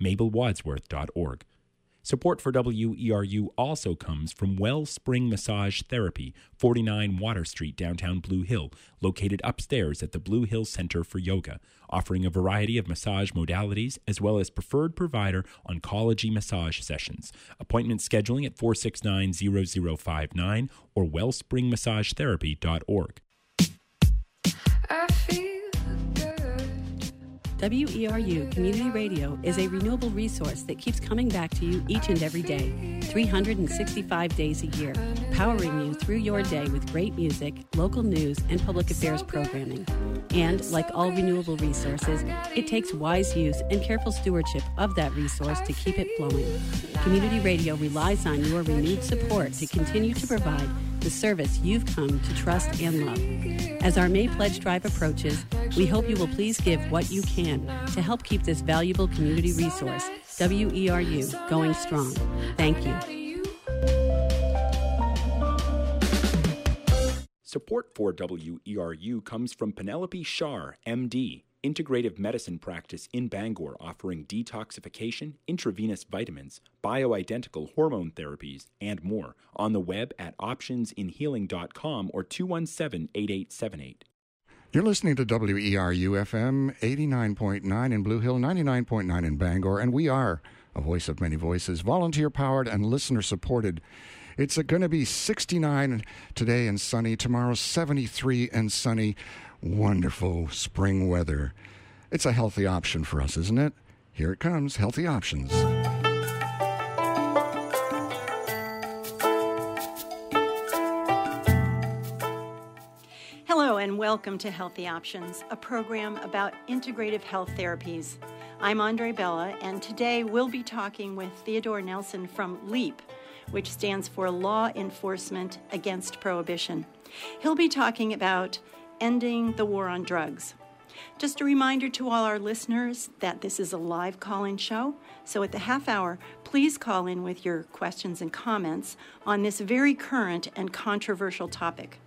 mabelwadsworth.org. Support for WERU also comes from Wellspring Massage Therapy, 49 Water Street, downtown Blue Hill, located upstairs at the Blue Hill Center for Yoga, offering a variety of massage modalities as well as preferred provider oncology massage sessions. Appointment scheduling at 469 0059 or wellspringmassagetherapy.org. WERU Community Radio is a renewable resource that keeps coming back to you each and every day, 365 days a year, powering you through your day with great music, local news, and public affairs programming. And like all renewable resources, it takes wise use and careful stewardship of that resource to keep it flowing. Community Radio relies on your renewed support to continue to provide the service you've come to trust and love. As our May Pledge Drive approaches, we hope you will please give what you can to help keep this valuable community resource, WERU, going strong. Thank you. Support for WERU comes from Penelope Shar, MD, integrative medicine practice in Bangor offering detoxification, intravenous vitamins, bioidentical hormone therapies, and more on the web at optionsinhealing.com or 217 8878. You're listening to WERU FM 89.9 in Blue Hill, 99.9 in Bangor, and we are a voice of many voices, volunteer powered and listener supported. It's going to be 69 today and sunny, tomorrow 73 and sunny. Wonderful spring weather. It's a healthy option for us, isn't it? Here it comes Healthy Options. Hello, and welcome to Healthy Options, a program about integrative health therapies. I'm Andre Bella, and today we'll be talking with Theodore Nelson from LEAP, which stands for Law Enforcement Against Prohibition. He'll be talking about ending the war on drugs. Just a reminder to all our listeners that this is a live call in show. So at the half hour, please call in with your questions and comments on this very current and controversial topic.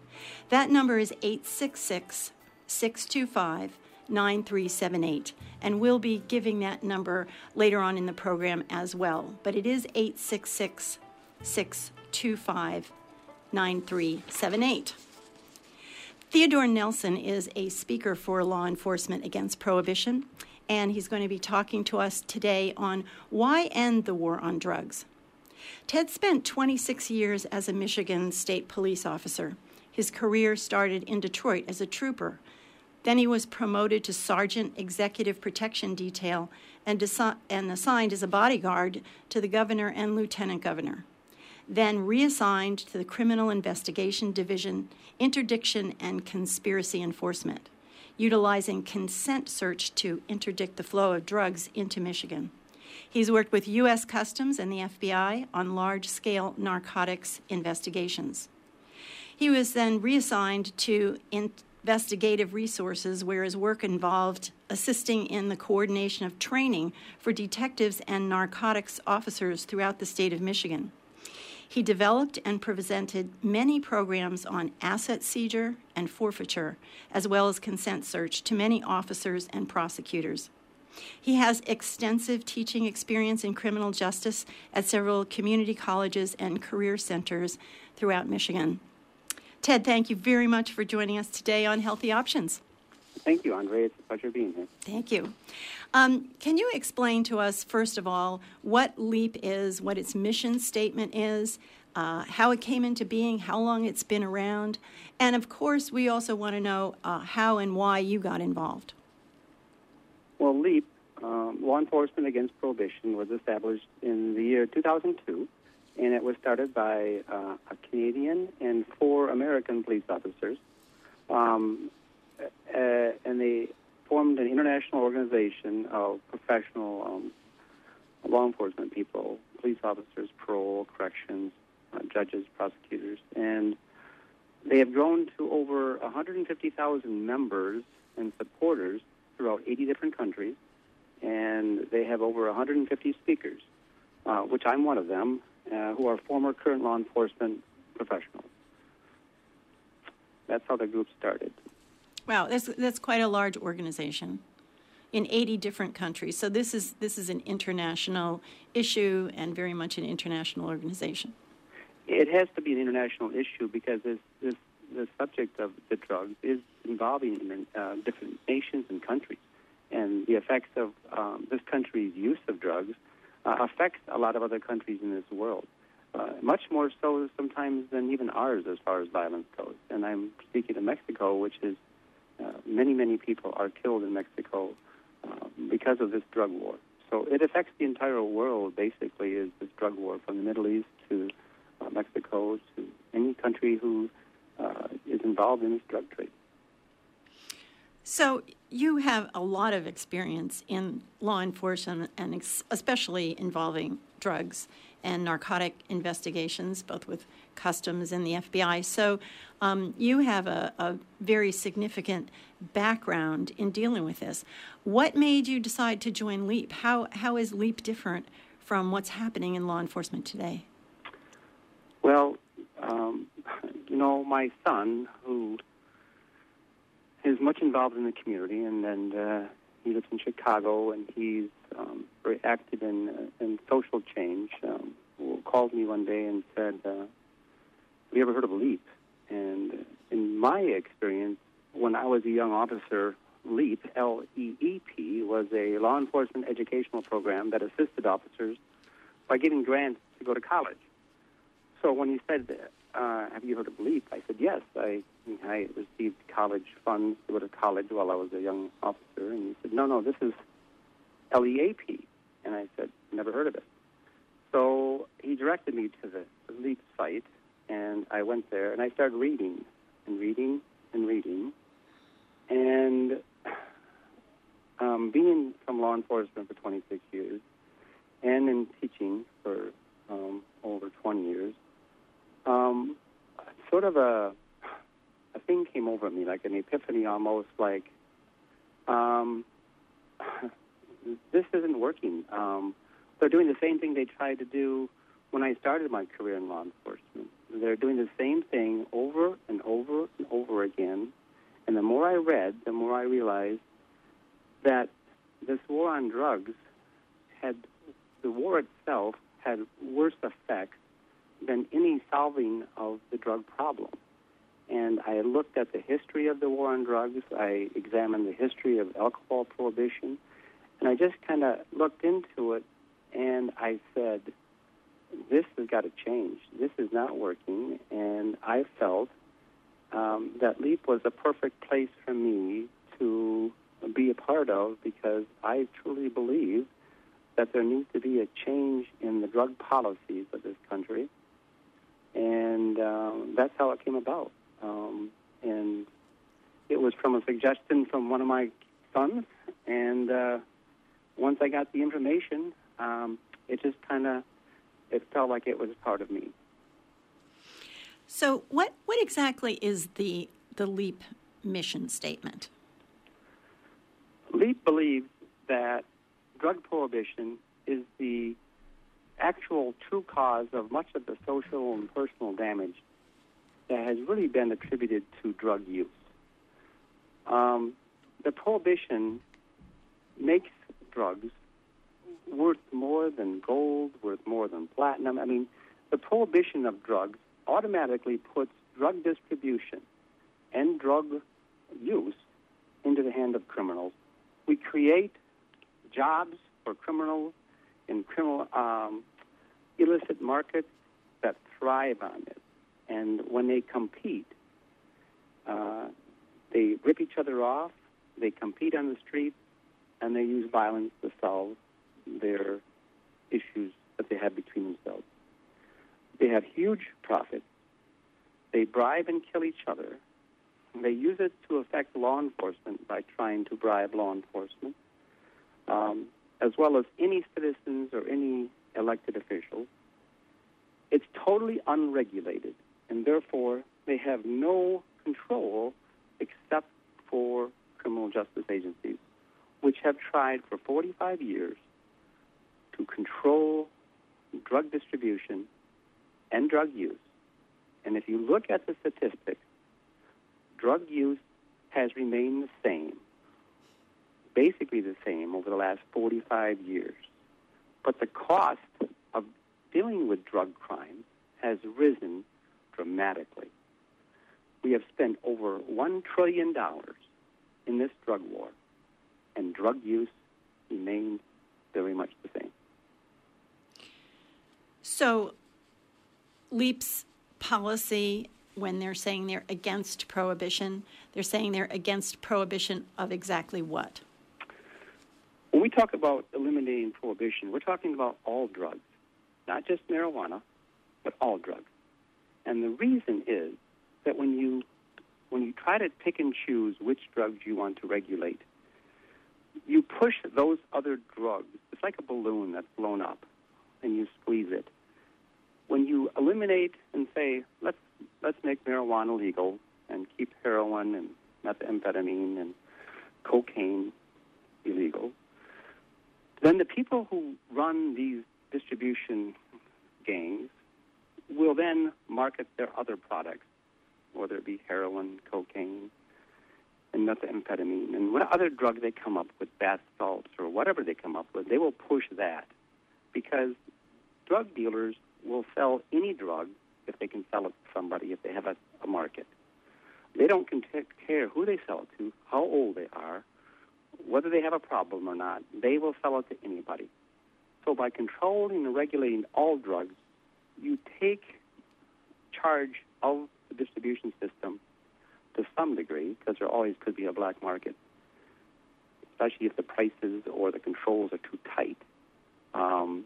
That number is 866 625 9378. And we'll be giving that number later on in the program as well. But it is 866 625 9378. Theodore Nelson is a speaker for law enforcement against prohibition, and he's going to be talking to us today on why end the war on drugs. Ted spent 26 years as a Michigan state police officer. His career started in Detroit as a trooper. Then he was promoted to Sergeant Executive Protection Detail and, desi- and assigned as a bodyguard to the governor and lieutenant governor then reassigned to the Criminal Investigation Division, Interdiction and Conspiracy Enforcement, utilizing consent search to interdict the flow of drugs into Michigan. He's worked with U.S. Customs and the FBI on large scale narcotics investigations. He was then reassigned to investigative resources, where his work involved assisting in the coordination of training for detectives and narcotics officers throughout the state of Michigan. He developed and presented many programs on asset seizure and forfeiture, as well as consent search to many officers and prosecutors. He has extensive teaching experience in criminal justice at several community colleges and career centers throughout Michigan. Ted, thank you very much for joining us today on Healthy Options. Thank you, Andre. It's a pleasure being here. Thank you. Um, can you explain to us, first of all, what LEAP is, what its mission statement is, uh, how it came into being, how long it's been around, and of course, we also want to know uh, how and why you got involved. Well, LEAP, um, Law Enforcement Against Prohibition, was established in the year 2002, and it was started by uh, a Canadian and four American police officers. Um, and they formed an international organization of professional um, law enforcement people, police officers, parole, corrections, uh, judges, prosecutors, and they have grown to over 150,000 members and supporters throughout 80 different countries, and they have over 150 speakers, uh, which I'm one of them, uh, who are former current law enforcement professionals. That's how the group started. Wow, that's, that's quite a large organization. in 80 different countries. So this is this is an international issue and very much an international organization. It has to be an international issue because this, this the subject of the drugs is involving uh, different nations and countries, and the effects of um, this country's use of drugs uh, affects a lot of other countries in this world. Uh, much more so sometimes than even ours as far as violence goes. And I'm speaking of Mexico, which is many, many people are killed in Mexico uh, because of this drug war. So it affects the entire world, basically, is this drug war from the Middle East to uh, Mexico to any country who uh, is involved in this drug trade. So you have a lot of experience in law enforcement and ex- especially involving drugs and narcotic investigations, both with customs and the FBI. So um, you have a, a, very significant background in dealing with this. What made you decide to join LEAP? How, how is LEAP different from what's happening in law enforcement today? Well, um, you know, my son, who is much involved in the community, and, and uh, he lives in Chicago, and he's um, very active in, uh, in social change. Um, called me one day and said, uh, "Have you ever heard of LEAP?" And in my experience, when I was a young officer, LEAP, L-E-E-P, was a law enforcement educational program that assisted officers by giving grants to go to college. So when he said, uh, "Have you heard of LEAP?" I said, "Yes." I I received college funds to go to college while I was a young officer, and he said, "No, no, this is LEAP," and I said, "Never heard of it." So he directed me to the LEAP site, and I went there and I started reading and reading and reading, and um, being from law enforcement for 26 years and in teaching for um, over 20 years, um, sort of a a thing came over me, like an epiphany, almost like um, this isn't working. Um, they're doing the same thing they tried to do when I started my career in law enforcement. They're doing the same thing over and over and over again. And the more I read, the more I realized that this war on drugs had, the war itself had worse effects than any solving of the drug problem. And I looked at the history of the war on drugs. I examined the history of alcohol prohibition. And I just kind of looked into it and I said, this has got to change. This is not working. And I felt um, that LEAP was a perfect place for me to be a part of because I truly believe that there needs to be a change in the drug policies of this country. And um, that's how it came about. Um, and it was from a suggestion from one of my sons. And uh, once I got the information, um, it just kind of it felt like it was part of me. So, what what exactly is the the LEAP mission statement? LEAP believes that drug prohibition is the actual true cause of much of the social and personal damage that has really been attributed to drug use. Um, the prohibition makes drugs worth more than gold, worth more than platinum. I mean, the prohibition of drugs automatically puts drug distribution and drug use into the hand of criminals. We create jobs for criminals in criminal um, illicit markets that thrive on it. And when they compete, uh, they rip each other off, they compete on the street, and they use violence to solve their issues that they have between themselves. They have huge profits. They bribe and kill each other. They use it to affect law enforcement by trying to bribe law enforcement, um, as well as any citizens or any elected officials. It's totally unregulated, and therefore they have no control except for criminal justice agencies, which have tried for 45 years to control drug distribution and drug use. And if you look at the statistics, drug use has remained the same basically the same over the last 45 years. But the cost of dealing with drug crime has risen dramatically. We have spent over $1 trillion in this drug war, and drug use remains very much the same. So, LEAP's policy, when they're saying they're against prohibition, they're saying they're against prohibition of exactly what? When we talk about eliminating prohibition, we're talking about all drugs, not just marijuana, but all drugs. And the reason is that when you when you try to pick and choose which drugs you want to regulate, you push those other drugs. It's like a balloon that's blown up, and you squeeze it. When you eliminate and say, let's let's make marijuana legal and keep heroin and methamphetamine and cocaine illegal, then the people who run these distribution gangs will then market their other products, whether it be heroin, cocaine, and methamphetamine, and what other drug they come up with, bath salts or whatever they come up with, they will push that because drug dealers will sell any drug if they can sell it to somebody, if they have a, a market. They don't care who they sell it to, how old they are, whether they have a problem or not. They will sell it to anybody. So by controlling and regulating all drugs, you take charge of the distribution system to some degree, because there always could be a black market, especially if the prices or the controls are too tight. Um,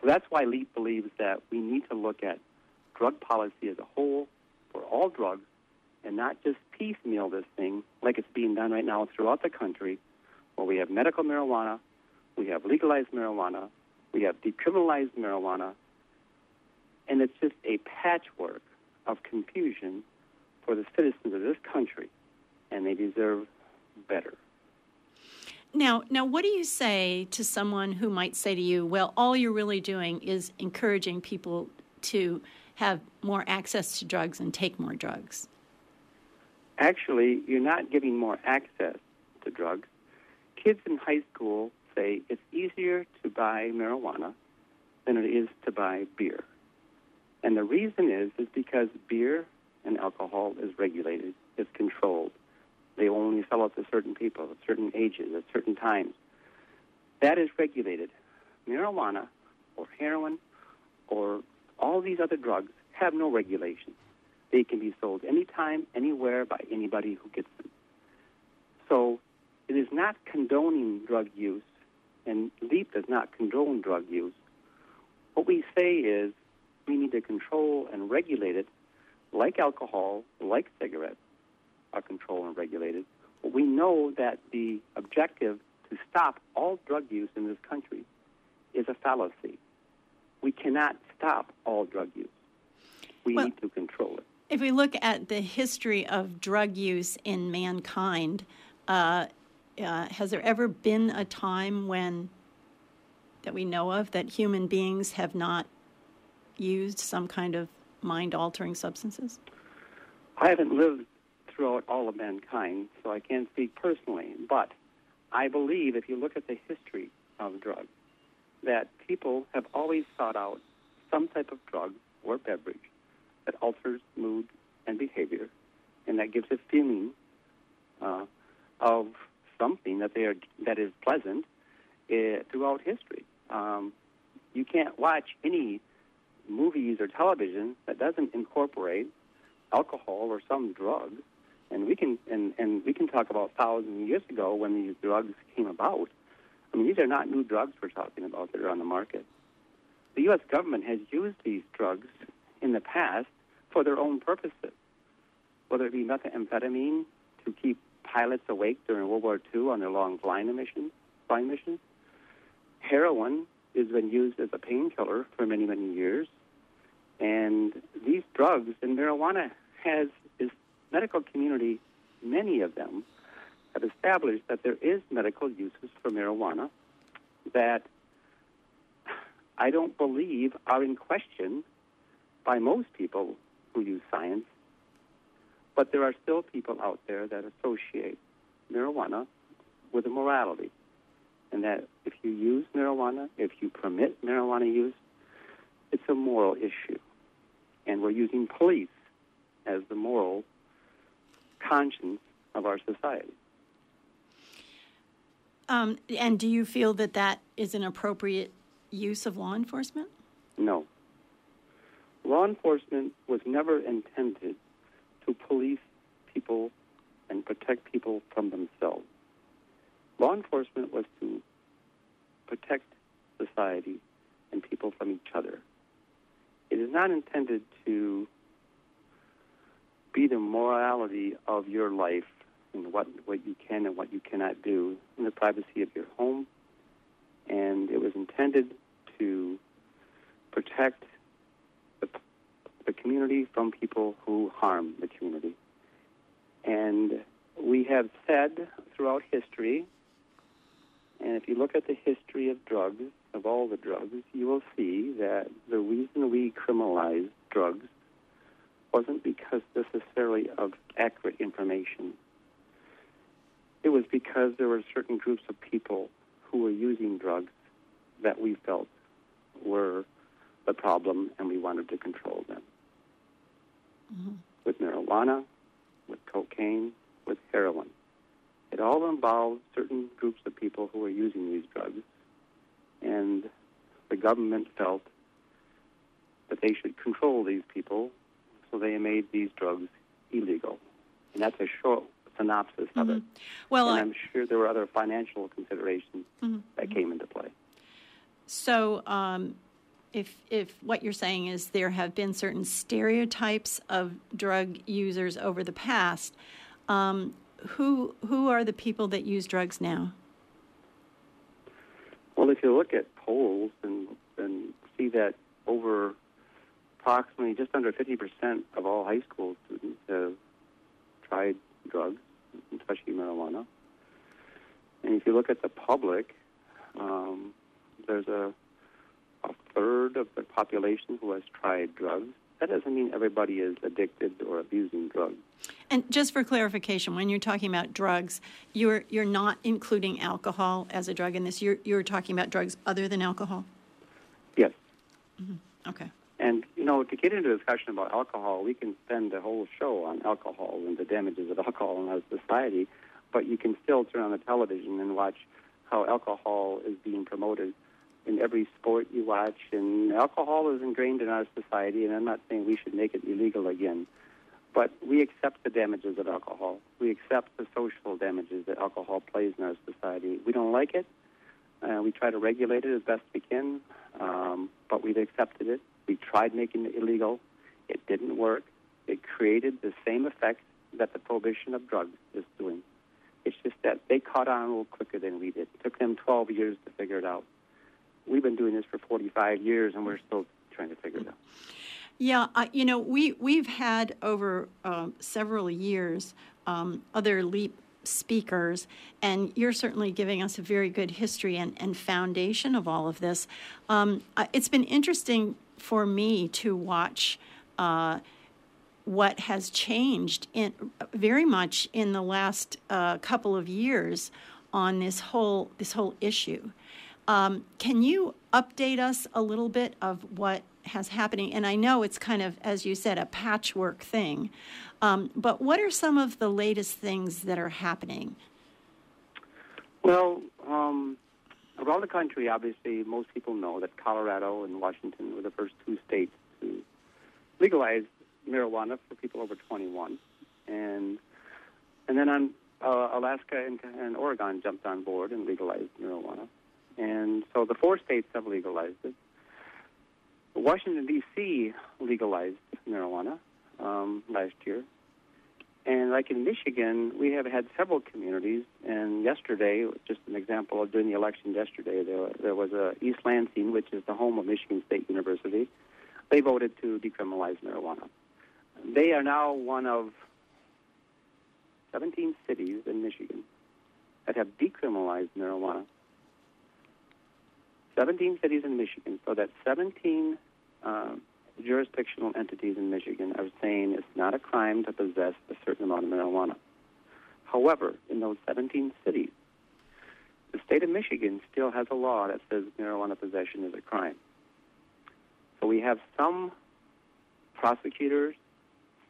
so that's why LEAP believes that we need to look at drug policy as a whole for all drugs and not just piecemeal this thing like it's being done right now throughout the country, where we have medical marijuana, we have legalized marijuana, we have decriminalized marijuana, and it's just a patchwork of confusion for the citizens of this country, and they deserve better. Now, now, what do you say to someone who might say to you, "Well, all you're really doing is encouraging people to have more access to drugs and take more drugs"? Actually, you're not giving more access to drugs. Kids in high school say it's easier to buy marijuana than it is to buy beer. And the reason is is because beer and alcohol is regulated, is controlled. They only sell it to certain people at certain ages, at certain times. That is regulated. Marijuana or heroin or all these other drugs have no regulation. They can be sold anytime, anywhere by anybody who gets them. So it is not condoning drug use, and LEAP does not condone drug use. What we say is we need to control and regulate it like alcohol, like cigarettes are controlled and regulated. But we know that the objective to stop all drug use in this country is a fallacy. We cannot stop all drug use. We well, need to control it. If we look at the history of drug use in mankind, uh, uh, has there ever been a time when that we know of that human beings have not used some kind of mind altering substances? I haven't lived throughout all of mankind, so I can't speak personally. But I believe if you look at the history of drugs, that people have always sought out some type of drug or beverage that alters mood and behavior, and that gives a feeling uh, of something that they are that is pleasant uh, throughout history. Um, you can't watch any movies or television that doesn't incorporate alcohol or some drug. And we can and, and we can talk about thousands of years ago when these drugs came about. I mean, these are not new drugs we're talking about that are on the market. The U.S. government has used these drugs in the past for their own purposes, whether it be methamphetamine to keep pilots awake during World War II on their long flying missions, flying missions. Heroin has been used as a painkiller for many, many years. And these drugs and marijuana has this medical community, many of them have established that there is medical uses for marijuana that I don't believe are in question by most people who use science. But there are still people out there that associate marijuana with a morality, and that if you use marijuana, if you permit marijuana use, it's a moral issue, and we're using police as the moral conscience of our society. Um, and do you feel that that is an appropriate use of law enforcement? No. Law enforcement was never intended to police people and protect people from themselves. Law enforcement was to protect society and people from each other. It is not intended to be the morality of your life and what, what you can and what you cannot do in the privacy of your home. And it was intended to protect the community from people who harm the community. And we have said throughout history, and if you look at the history of drugs, of all the drugs, you will see that the reason we criminalized drugs wasn't because necessarily of accurate information. It was because there were certain groups of people who were using drugs that we felt were the problem and we wanted to control them. Mm-hmm. With marijuana, with cocaine, with heroin. It all involved certain groups of people who were using these drugs, and the government felt that they should control these people, so they made these drugs illegal. And that's a short synopsis of mm-hmm. it. Well, and I, am sure there were other financial considerations mm-hmm. that came into play. So, um, if if what you're saying is there have been certain stereotypes of drug users over the past, um, who who are the people that use drugs now? Well, if you look at polls and and see that over approximately just under 50% of all high school students have tried drugs, especially marijuana. And if you look at the public, um, there's a, a third of the population who has tried drugs. That doesn't mean everybody is addicted or abusing drugs. And just for clarification, when you're talking about drugs, you're you're not including alcohol as a drug in this. You're you're talking about drugs other than alcohol. Yes. Mm-hmm. Okay. And you know, to get into a discussion about alcohol, we can spend a whole show on alcohol and the damages of alcohol in our society. But you can still turn on the television and watch how alcohol is being promoted in every sport you watch. And alcohol is ingrained in our society. And I'm not saying we should make it illegal again, but we accept the damages of alcohol. We accept the social damages that alcohol plays in our society. We don't like it. Uh, we try to regulate it as best we can, um, but we've accepted it. We tried making it illegal. It didn't work. It created the same effect that the prohibition of drugs is doing. It's just that they caught on a little quicker than we did. It took them 12 years to figure it out. We've been doing this for 45 years, and we're still trying to figure it out. Yeah, you know, we we've had over uh, several years um, other leap speakers, and you're certainly giving us a very good history and, and foundation of all of this. Um, it's been interesting for me to watch uh, what has changed in very much in the last uh, couple of years on this whole this whole issue. Um, can you update us a little bit of what has happening? And I know it's kind of, as you said, a patchwork thing. Um, but what are some of the latest things that are happening? Well, um, around the country, obviously, most people know that Colorado and Washington were the first two states to legalize marijuana for people over 21, and and then on uh, Alaska and, and Oregon jumped on board and legalized marijuana, and so the four states have legalized it. Washington D.C. legalized marijuana um, last year, and like in Michigan, we have had several communities. And yesterday, just an example of during the election yesterday, there, there was a East Lansing, which is the home of Michigan State University. They voted to decriminalize marijuana. They are now one of 17 cities in Michigan that have decriminalized marijuana. 17 cities in Michigan, so that's 17 uh, jurisdictional entities in Michigan are saying it's not a crime to possess a certain amount of marijuana. However, in those 17 cities, the state of Michigan still has a law that says marijuana possession is a crime. So we have some prosecutors,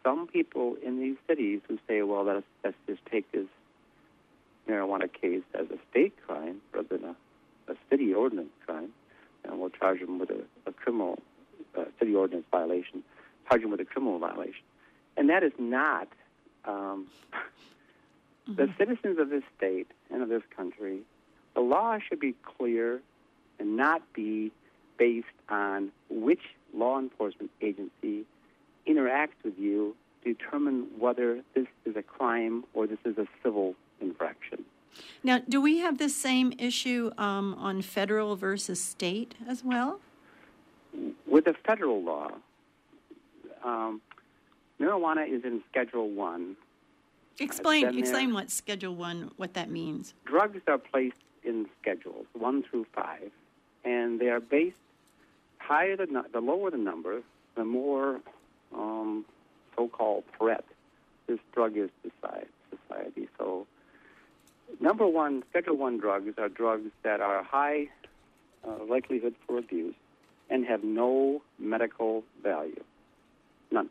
some people in these cities who say, well, let's, let's just take this marijuana case as a state crime rather than a, a city ordinance crime, and we'll charge them with a, a criminal uh, city ordinance violation, charge them with a criminal violation. And that is not um, the citizens of this state and of this country. The law should be clear and not be based on which law enforcement agency interacts with you to determine whether this is a crime or this is a civil infraction. Now, do we have the same issue um, on federal versus state as well? With the federal law, um, marijuana is in Schedule One. Explain explain there. what Schedule One what that means. Drugs are placed in schedules one through five, and they are based higher the the lower the number, the more um, so-called threat this drug is to society. society. So, number one, Schedule One drugs are drugs that are high uh, likelihood for abuse and have no medical value, none.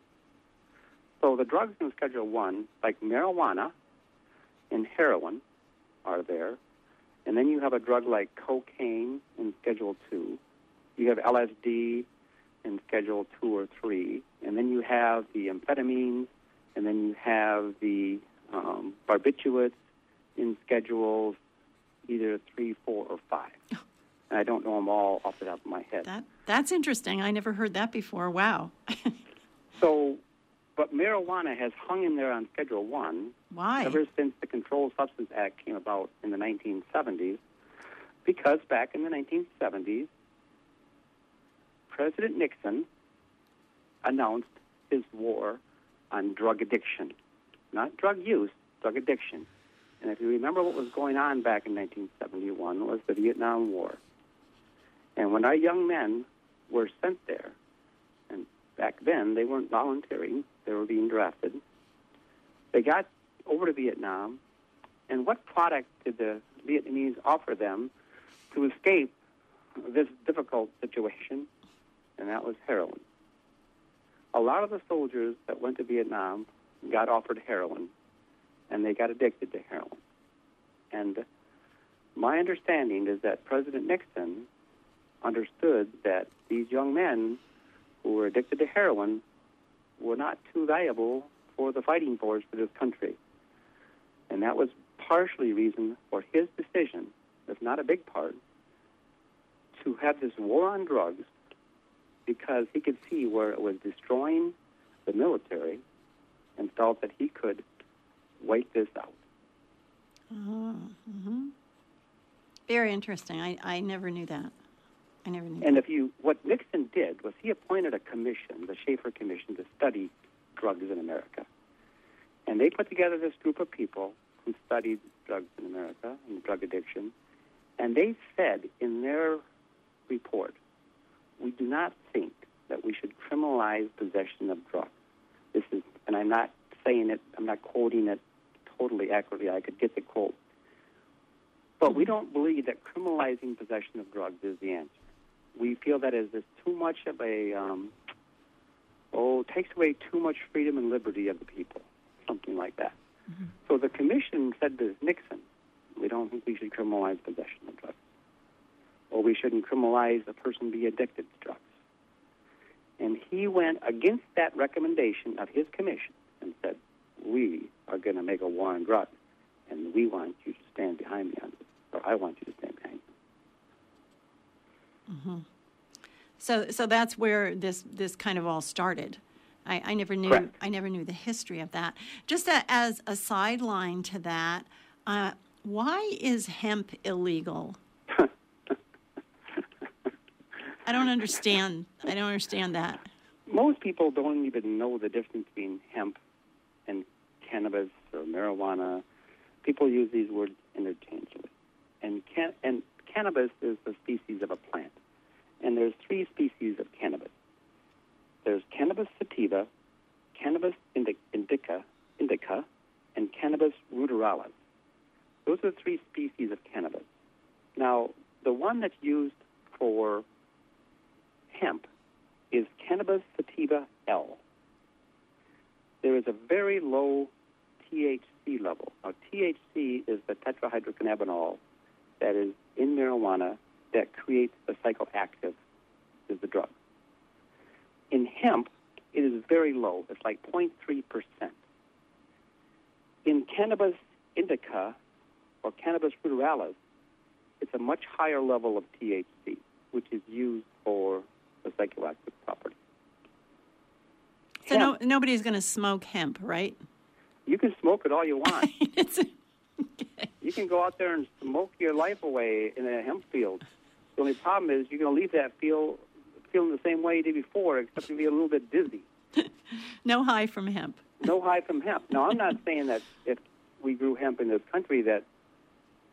So the drugs in Schedule One, like marijuana and heroin, are there. And then you have a drug like cocaine in Schedule 2. You have LSD in Schedule 2 or 3. And then you have the amphetamines. And then you have the um, barbiturates in Schedules either 3, 4, or 5. And I don't know them all off the top of my head. That that's interesting. I never heard that before. Wow. So, but marijuana has hung in there on Schedule 1 Why? ever since the Controlled Substance Act came about in the 1970s, because back in the 1970s, President Nixon announced his war on drug addiction, not drug use, drug addiction. And if you remember what was going on back in 1971 was the Vietnam War. And when our young men were sent there, and back then they weren't volunteering, they were being drafted, they got over to Vietnam, and what product did the Vietnamese offer them to escape this difficult situation? And that was heroin. A lot of the soldiers that went to Vietnam got offered heroin, and they got addicted to heroin. And my understanding is that President Nixon understood that these young men who were addicted to heroin were not too valuable for the fighting force for this country. And that was partially reason for his decision, if not a big part, to have this war on drugs because he could see where it was destroying the military and felt that he could wait this out. Mm-hmm. Very interesting. I, I never knew that. I never knew. And if you, what Nixon did was he appointed a commission, the Shafer Commission, to study drugs in America. And they put together this group of people who studied drugs in America and drug addiction. And they said in their report, we do not think that we should criminalize possession of drugs. This is, and I'm not saying it, I'm not quoting it totally accurately. I could get the quote. But we don't believe that criminalizing possession of drugs is the answer. We feel that is too much of a, um, oh, takes away too much freedom and liberty of the people, something like that. So the commission said to Nixon, we don't think we should criminalize possession of drugs. Or we shouldn't criminalize a person be addicted to drugs. And he went against that recommendation of his commission and said, we are going to make a war on drugs, and we want you to stand behind me on this, or I want you to stand behind me. So so that's where this this kind of all started. I, I never knew Correct. I never knew the history of that. Just a, as a sideline to that, uh, why is hemp illegal? I don't understand. I don't understand that. Most people don't even know the difference between hemp cannabis or marijuana. People use these words interchangeably. And can, and cannabis is a species of a plant. And there's three species of cannabis. There's cannabis sativa, cannabis indica, indica, and cannabis ruderalis. Those are the three species of cannabis. Now, the one that's used for hemp is cannabis sativa L. There is a very low THC level. Now, THC is the tetrahydrocannabinol that is in marijuana that creates the psychoactive, is the drug. In hemp, it is very low. It's like 0.3%. In cannabis indica or cannabis ruderalis, it's a much higher level of THC, which is used for the psychoactive property. So no, nobody's going to smoke hemp, right? You can smoke it all you want. it's you can go out there and smoke your life away in a hemp field. The only problem is you're going to leave that field feeling the same way you did before, except you'll be a little bit dizzy. no high from hemp. No high from hemp. Now, I'm not saying that if we grew hemp in this country that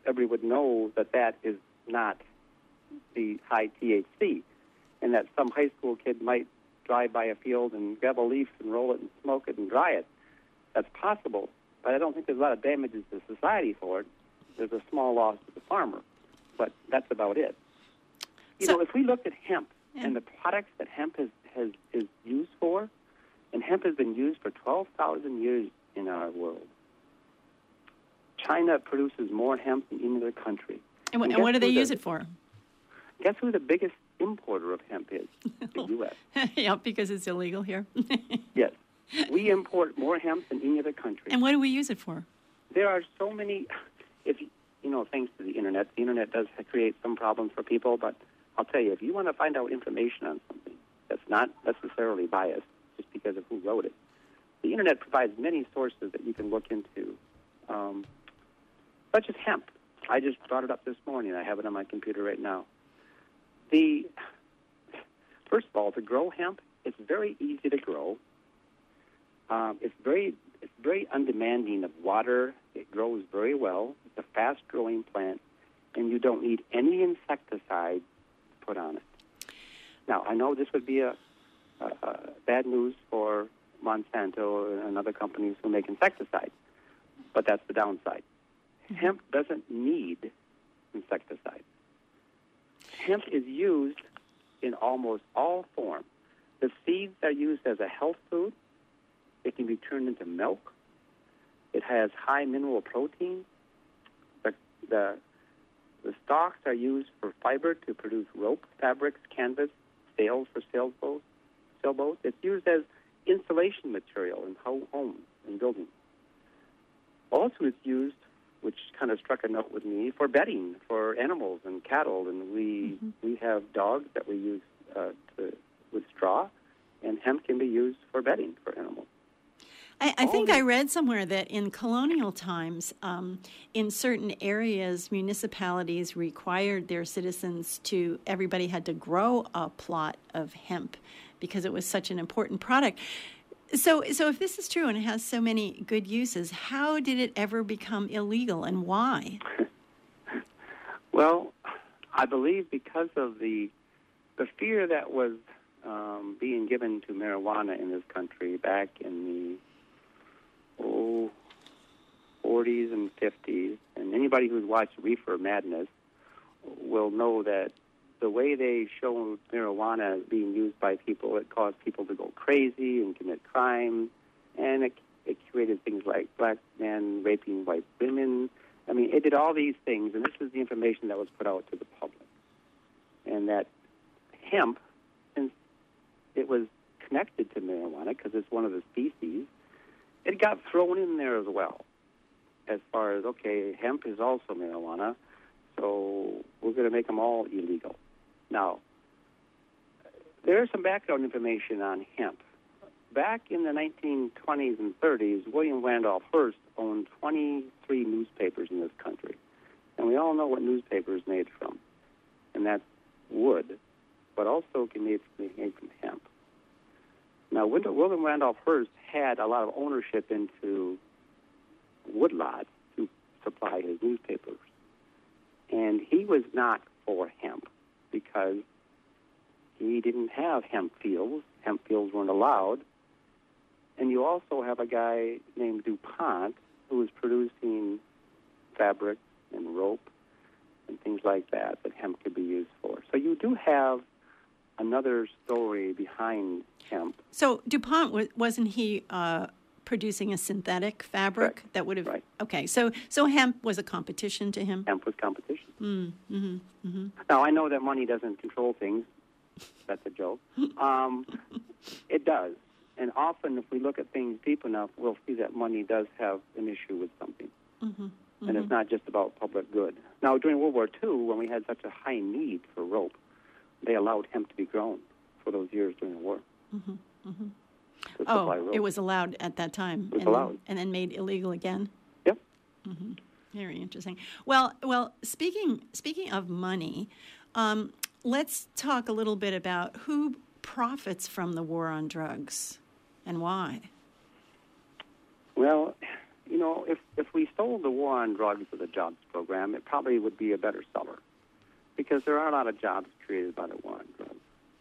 everybody would know that that is not the high THC, and that some high school kid might drive by a field and grab a leaf and roll it and smoke it and dry it. That's possible, but I don't think there's a lot of damages to society for it. There's a small loss to the farmer, but that's about it. You So- know, if we looked at hemp Yeah. and the products that hemp has, has is used for, and hemp has been used for 12,000 years in our world. China produces more hemp than any other country. And, And and what do they use the- it for? Guess who the biggest importer of hemp is? The U.S. yep, because it's illegal here. Yes. We import more hemp than any other country. and what do we use it for? there are so many. If you, know, thanks to the internet, the internet does create some problems for people. But I'll tell you, if you want to find out information on something that's not necessarily biased, just because of who wrote it, the internet provides many sources that you can look into, um, such as hemp. I just brought it up this morning. I have it on my computer right now. The first of all, to grow hemp, it's very easy to grow. Um, it's very it's very undemanding of water. It grows very well. It's a fast growing plant, and you don't need any insecticide put on it. Now, I know this would be a, a, a bad news for Monsanto and other companies who make insecticides, but that's the downside. Hemp doesn't need insecticide. Hemp is used in almost all forms. The seeds are used as a health food. It can be turned into milk. It has high mineral protein. The, the, the stalks are used for fiber to produce rope, fabrics, canvas, sails for sailboats. sailboats. It's used as insulation material in ho- homes and buildings. Also, it's used, which kind of struck a note with me, for bedding for animals and cattle. And we we have dogs that we use uh, to, with straw, and hemp can be used for bedding for animals. I, I think All I read somewhere that in colonial times, um, in certain areas, municipalities required their citizens to, everybody had to grow a plot of hemp because it was such an important product. So, so if this is true and it has so many good uses, how did it ever become illegal and why? Well, I believe because of the the fear that was um, being given to marijuana in this country back in the oh, 40s and 50s, and anybody who's watched Reefer Madness will know that the way they showed marijuana being used by people, it caused people to go crazy and commit crimes, and it, it created things like black men raping white women. I mean, it did all these things, and this is the information that was put out to the public. And that hemp, since it was connected to marijuana because it's one of the species, it got thrown in there as well. As far as, okay, hemp is also marijuana, so we're going to make them all illegal. Now, there is some background information on hemp. Back in the 1920s and 30s, William Randolph Hearst owned 23 newspapers in this country. And we all know what newspaper is made from, and that's wood, but also can be made from hemp. Now, William Randolph Hearst had a lot of ownership into woodlots to supply his newspapers. And he was not for hemp because he didn't have hemp fields. Hemp fields weren't allowed. And you also have a guy named DuPont who was producing fabric and rope and things like that that hemp could be used for. So you do have another story behind hemp. So DuPont wasn't he uh, producing a synthetic fabric Correct. that would have? Right. Okay, so so hemp was a competition to him. Hemp was competition. Mm, hmm hmm Now I know that money doesn't control things. That's a joke. Um, it does, and often if we look at things deep enough, we'll see that money does have an issue with something, hmm and it's not just about public good. Now during World War II, when we had such a high need for rope, they allowed hemp to be grown for those years during the war. hmm hmm to Oh, it was allowed at that time. It was and allowed. Then, and then made illegal again. Yep. hmm Very interesting. Well, well. Speaking speaking of money, um, let's talk a little bit about who profits from the war on drugs and why. Well, you know, if if we sold the war on drugs with a jobs program, it probably would be a better seller, because there are a lot of jobs created by the war on drugs.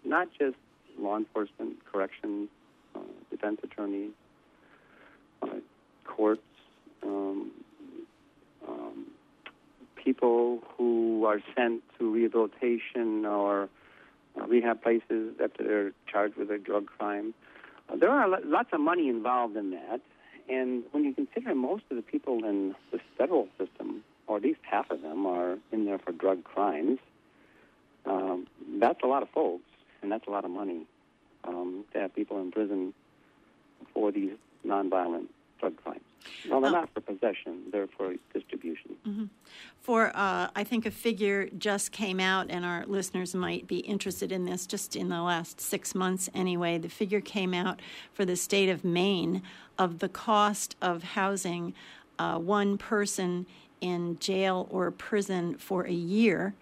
Not just law enforcement, corrections, uh, defense attorneys, uh, courts, um, um, people who are sent to rehabilitation or uh, rehab places after they're charged with a drug crime. Uh, there are lo- lots of money involved in that. And when you consider most of the people in the federal system, or at least half of them, are in there for drug crimes, um, that's a lot of folks, and that's a lot of money um, to have people in prison for these nonviolent drug crimes. Well, they're Oh. not for possession; they're for distribution. For uh, I think a figure just came out, and our listeners might be interested in this. Just in the last six months, anyway, the figure came out for the state of Maine of the cost of housing uh, one person in jail or prison for a year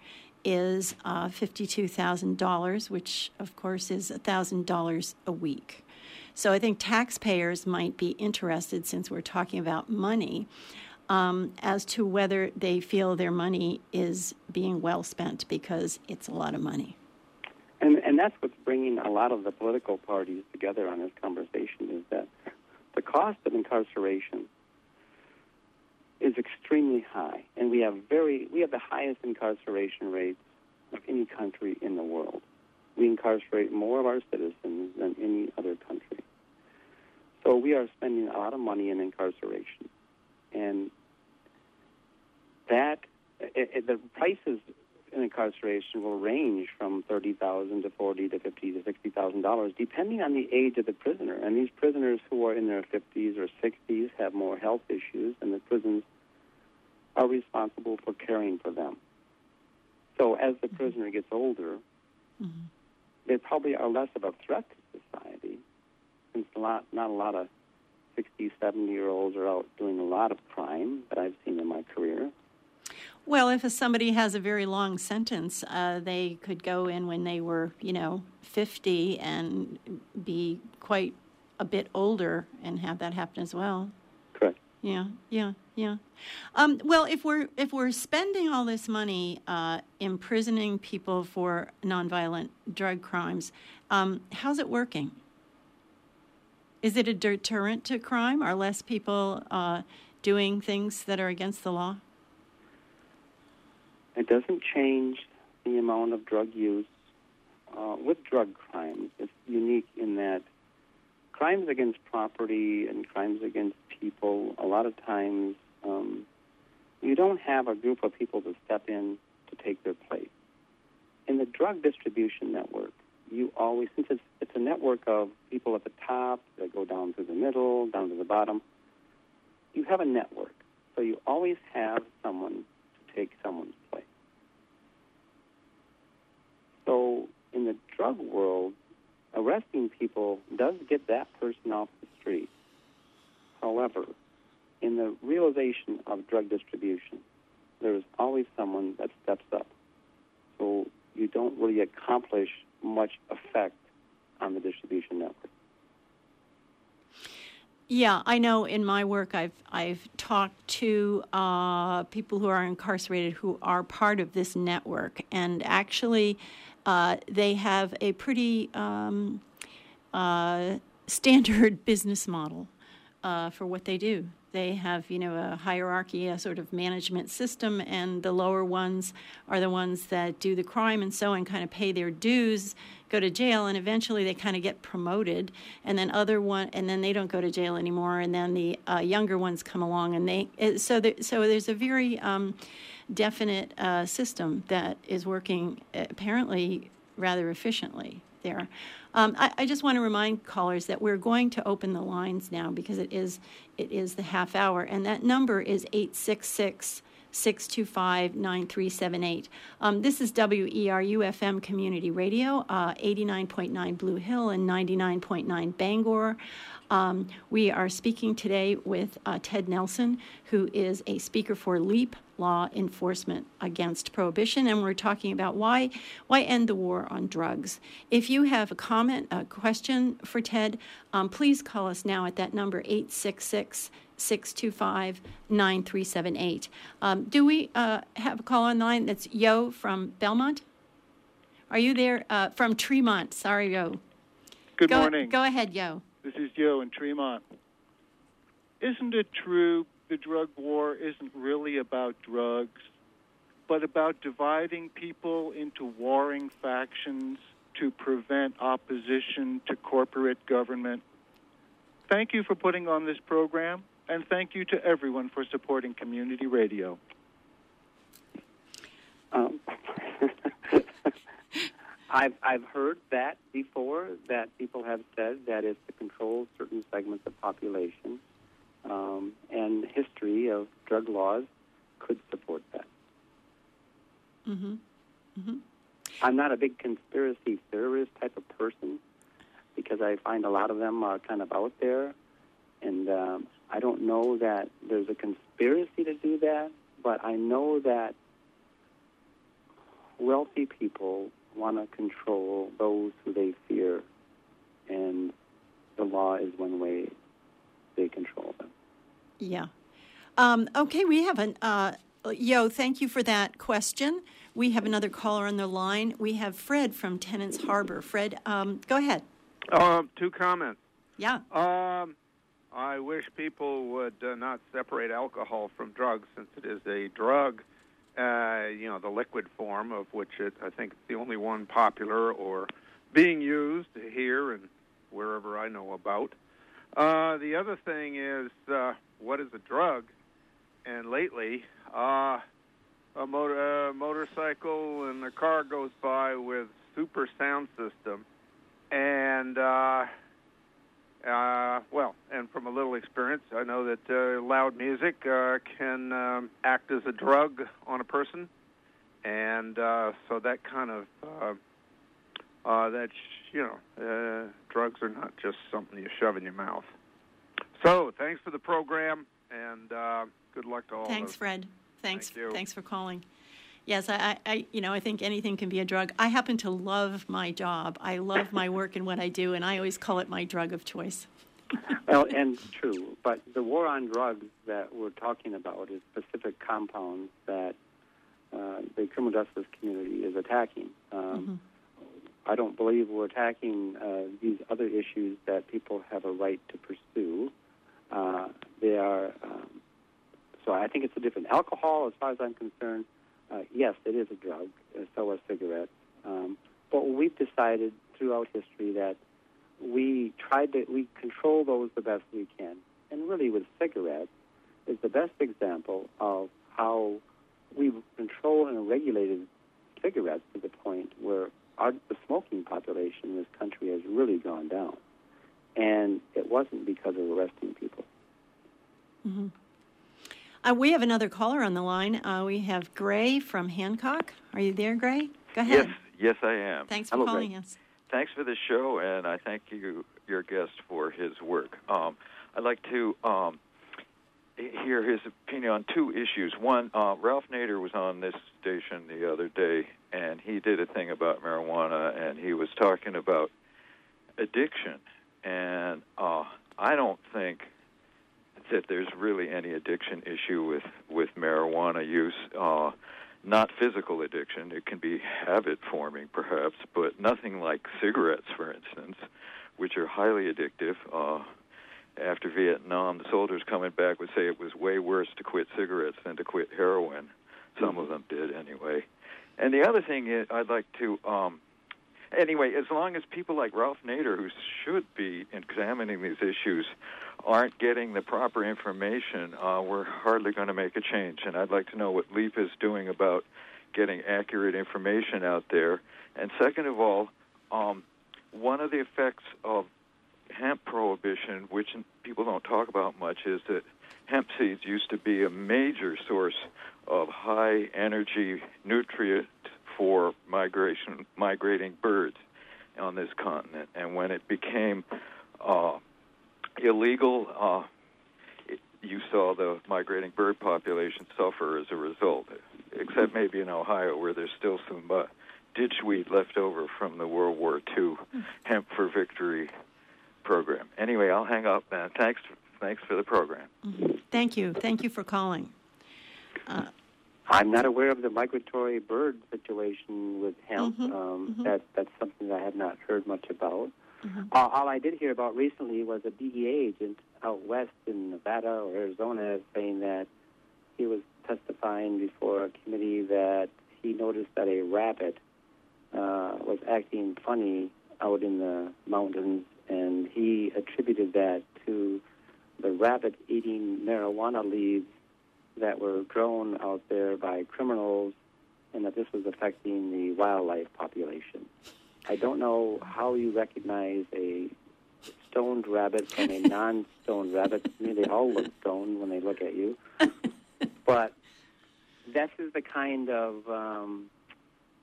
is uh, fifty-two thousand dollars, which of course is thousand dollars a week. So I think taxpayers might be interested, since we're talking about money, um, as to whether they feel their money is being well spent because it's a lot of money. And and that's what's bringing a lot of the political parties together on this conversation is that the cost of incarceration is extremely high, and we have very we have the highest incarceration rates of any country in the world. We incarcerate more of our citizens than any other country. So we are spending a lot of money in incarceration, and that it, it, the prices in incarceration will range from thirty thousand to forty to fifty to sixty thousand dollars, depending on the age of the prisoner. And these prisoners who are in their fifties or sixties have more health issues, and the prisons are responsible for caring for them. So as the prisoner gets older, mm-hmm. they probably are less of a threat to society, since a lot, not a lot of 60, 70 year olds are out doing a lot of crime that I've seen in my career. Well, if somebody has a very long sentence, uh, they could go in when they were, you know, 50 and be quite a bit older and have that happen as well. Correct. Yeah, yeah, yeah. Um, well, if we're if we're spending all this money uh, imprisoning people for nonviolent drug crimes, um, how's it working? Is it a deterrent to crime? Are less people uh, doing things that are against the law? It doesn't change the amount of drug use. Uh, with drug crimes, it's unique in that crimes against property and crimes against people, a lot of times, um, you don't have a group of people to step in to take their place. In the drug distribution network, you always, since it's, it's a network of people at the top that go down to the middle, down to the bottom, you have a network. So you always have someone to take someone's place. So in the drug world, arresting people does get that person off the street. However, in the realization of drug distribution, there is always someone that steps up. So you don't really accomplish much effect on the distribution network. Yeah, I know. In my work, I've I've talked to uh, people who are incarcerated who are part of this network, and actually, uh, they have a pretty um, uh, standard business model uh, for what they do. they have, you know, a hierarchy, a sort of management system, and the lower ones are the ones that do the crime and so on, kind of pay their dues, go to jail, and eventually they kind of get promoted, and then other one, and then they don't go to jail anymore, and then the uh, younger ones come along, and they so there, so there's a very um, definite uh, system that is working apparently rather efficiently there. Um, I, I, just want to remind callers that we're going to open the lines now because it is it is the half hour, and that number is eight six six. 625 9378. Um, this is WERU FM Community Radio, uh, 89.9 Blue Hill and 99.9 Bangor. Um, we are speaking today with uh, Ted Nelson, who is a speaker for LEAP Law Enforcement Against Prohibition, and we're talking about why why end the war on drugs. If you have a comment, a question for Ted, um, please call us now at that number 866 625 9378. Um, do we uh, have a call online? That's Yo from Belmont. Are you there? Uh, from Tremont. Sorry, Yo. Good go, morning. Go ahead, Yo. This is Joe in Tremont. Isn't it true the drug war isn't really about drugs, but about dividing people into warring factions to prevent opposition to corporate government? Thank you for putting on this program, and thank you to everyone for supporting community radio. Um, I've I've heard that before. That people have said that it's to control certain segments of population, um, and history of drug laws could support that. Mm-hmm. Mm-hmm. I'm not a big conspiracy theorist type of person because I find a lot of them are kind of out there, and um, I don't know that there's a conspiracy to do that, but I know that wealthy people want to control those who they fear, and the law is one way they control them. Yeah. Um, okay, we have an. Uh, yo, thank you for that question. We have another caller on the line. We have Fred from Tenants Harbor. Fred, um, go ahead. Um, two comments. Yeah. Um, I wish people would uh, not separate alcohol from drugs, since it is a drug uh, you know, the liquid form of which it, I think it's the only one popular or being used here and wherever I know about. Uh, the other thing is, uh, what is a drug? And lately, uh, a motor, uh, motorcycle and a car goes by with super sound system, and uh, uh, well, and from a little experience, I know that uh, loud music uh, can um, act as a drug on a person, and uh, so that kind of uh, uh, that you know, uh, drugs are not just something you shove in your mouth. So, thanks for the program, and uh, good luck to all. Thanks, Fred. Thanks. Thank Thanks for calling. Yes, I, I, you know, I think anything can be a drug. I happen to love my job. I love my work and what I do, and I always call it my drug of choice. well, and true, but the war on drugs that we're talking about is specific compounds that uh, the criminal justice community is attacking. Um, mm-hmm. I don't believe we're attacking uh, these other issues that people have a right to pursue. Uh, they are, um, so I think it's a different alcohol, as far as I'm concerned uh, yes, it is a drug. So are cigarettes. Um, but we've decided throughout history that we tried to we control those the best we can. And really, with cigarettes, is the best example of how we've controlled and regulated cigarettes to the point where our, the smoking population in this country has really gone down. And it wasn't because of arresting people. Mm-hmm. Uh, we have another caller on the line. Uh, we have Gray from Hancock. Are you there, Gray? Go ahead. Yes, yes, I am. Thanks for Hello, calling Gray. us. Thanks for the show, and I thank you, your guest, for his work. Um, I'd like to um, hear his opinion on two issues. One, uh, Ralph Nader was on this station the other day, and he did a thing about marijuana, and he was talking about addiction. And uh, I don't think that there's really any addiction issue with with marijuana use. Uh, not physical addiction; it can be habit forming, perhaps, but nothing like cigarettes, for instance, which are highly addictive. Uh, after Vietnam, the soldiers coming back would say it was way worse to quit cigarettes than to quit heroin. Some of them did anyway. And the other thing is, I'd like to, um, anyway, as long as people like Ralph Nader, who should be examining these issues, aren't getting the proper information, uh, we're hardly going to make a change. And I'd like to know what LEAP is doing about getting accurate information out there. And second of all, um, one of the effects of hemp prohibition, which people don't talk about much, is that hemp seeds used to be a major source of high energy nutrient for migration migrating birds on this continent. And when it became uh, illegal, uh, you saw the migrating bird population suffer as a result. Except maybe in Ohio, where there's still some uh, ditchweed left over from the World War II Hemp for Victory program. Anyway, I'll hang up. And thanks, thanks for the program. Mm-hmm. Thank you. Thank you for calling. Uh, I'm not aware of the migratory bird situation with hemp. Mhm, Um, mhm. That that's something that I have not heard much about. Mhm. Uh, all I did hear about recently was a DEA agent out west in Nevada or Arizona saying that he was testifying before a committee that he noticed that a rabbit uh, was acting funny out in the mountains, and he attributed that to the rabbit eating marijuana leaves that were grown out there by criminals, and that this was affecting the wildlife population. I don't know how you recognize a stoned rabbit from a non-stoned rabbit. To me, they all look stoned when they look at you. but this is the kind of um,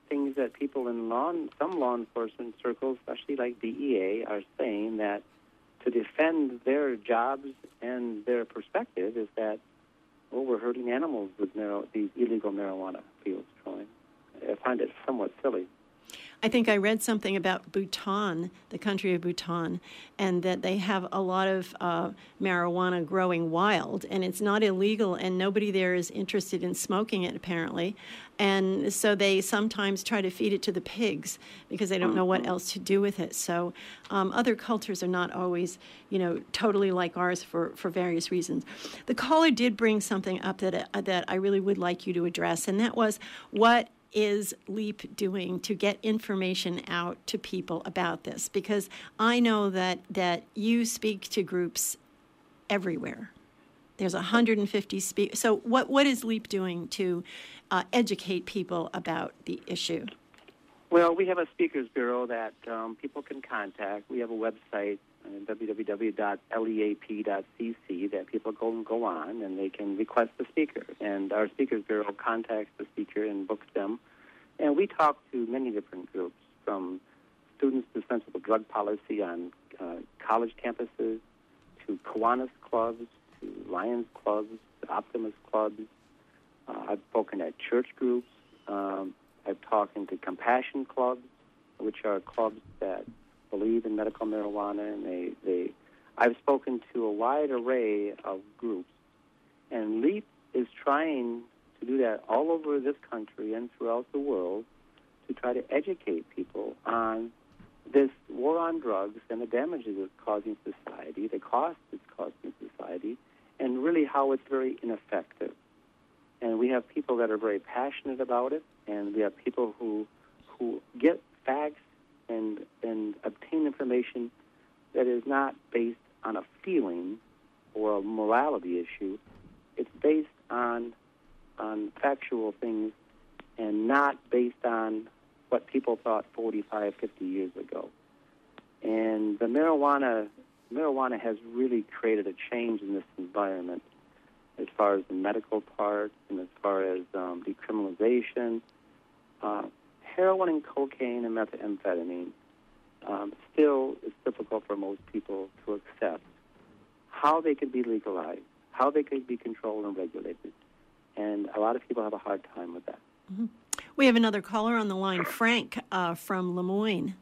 things that people in law, some law enforcement circles, especially like DEA, are saying that to defend their jobs and their perspective is that, well, we're hurting animals with mar- these illegal marijuana fields growing. I find it somewhat silly. I think I read something about Bhutan, the country of Bhutan, and that they have a lot of uh, marijuana growing wild, and it's not illegal, and nobody there is interested in smoking it, apparently. And so they sometimes try to feed it to the pigs because they don't know what else to do with it. So um, other cultures are not always, you know, totally like ours for, for various reasons. The caller did bring something up that, uh, that I really would like you to address, and that was what is LEAP doing to get information out to people about this? Because I know that, that you speak to groups everywhere. There's 150 speak. So what what is LEAP doing to uh, educate people about the issue? Well, we have a speakers bureau that um, people can contact. We have a website, www.leap.cc, that people go and go on, and they can request a speaker. And our speakers bureau contacts the speaker and books them. And we talk to many different groups, from students to sensible drug policy on uh, college campuses, to Kiwanis clubs, to Lions clubs, to Optimist clubs. Uh, I've spoken at church groups. Um, I've talked into compassion clubs, which are clubs that believe in medical marijuana, and they, they I've spoken to a wide array of groups, and LEAP is trying to do that all over this country and throughout the world to try to educate people on this war on drugs and the damages it's causing society, the cost it's causing society, and really how it's very ineffective. And we have people that are very passionate about it, and we have people who who get facts and and obtain information that is not based on a feeling or a morality issue. It's based on on factual things and not based on what people thought 45, 50 years ago. And the marijuana marijuana has really created a change in this environment as far as the medical part and as far as um, decriminalization. Uh, heroin and cocaine and methamphetamine um, still is difficult for most people to accept. How they could be legalized, how they could be controlled and regulated. And a lot of people have a hard time with that. We have another caller on the line, Frank uh, from Lamoine.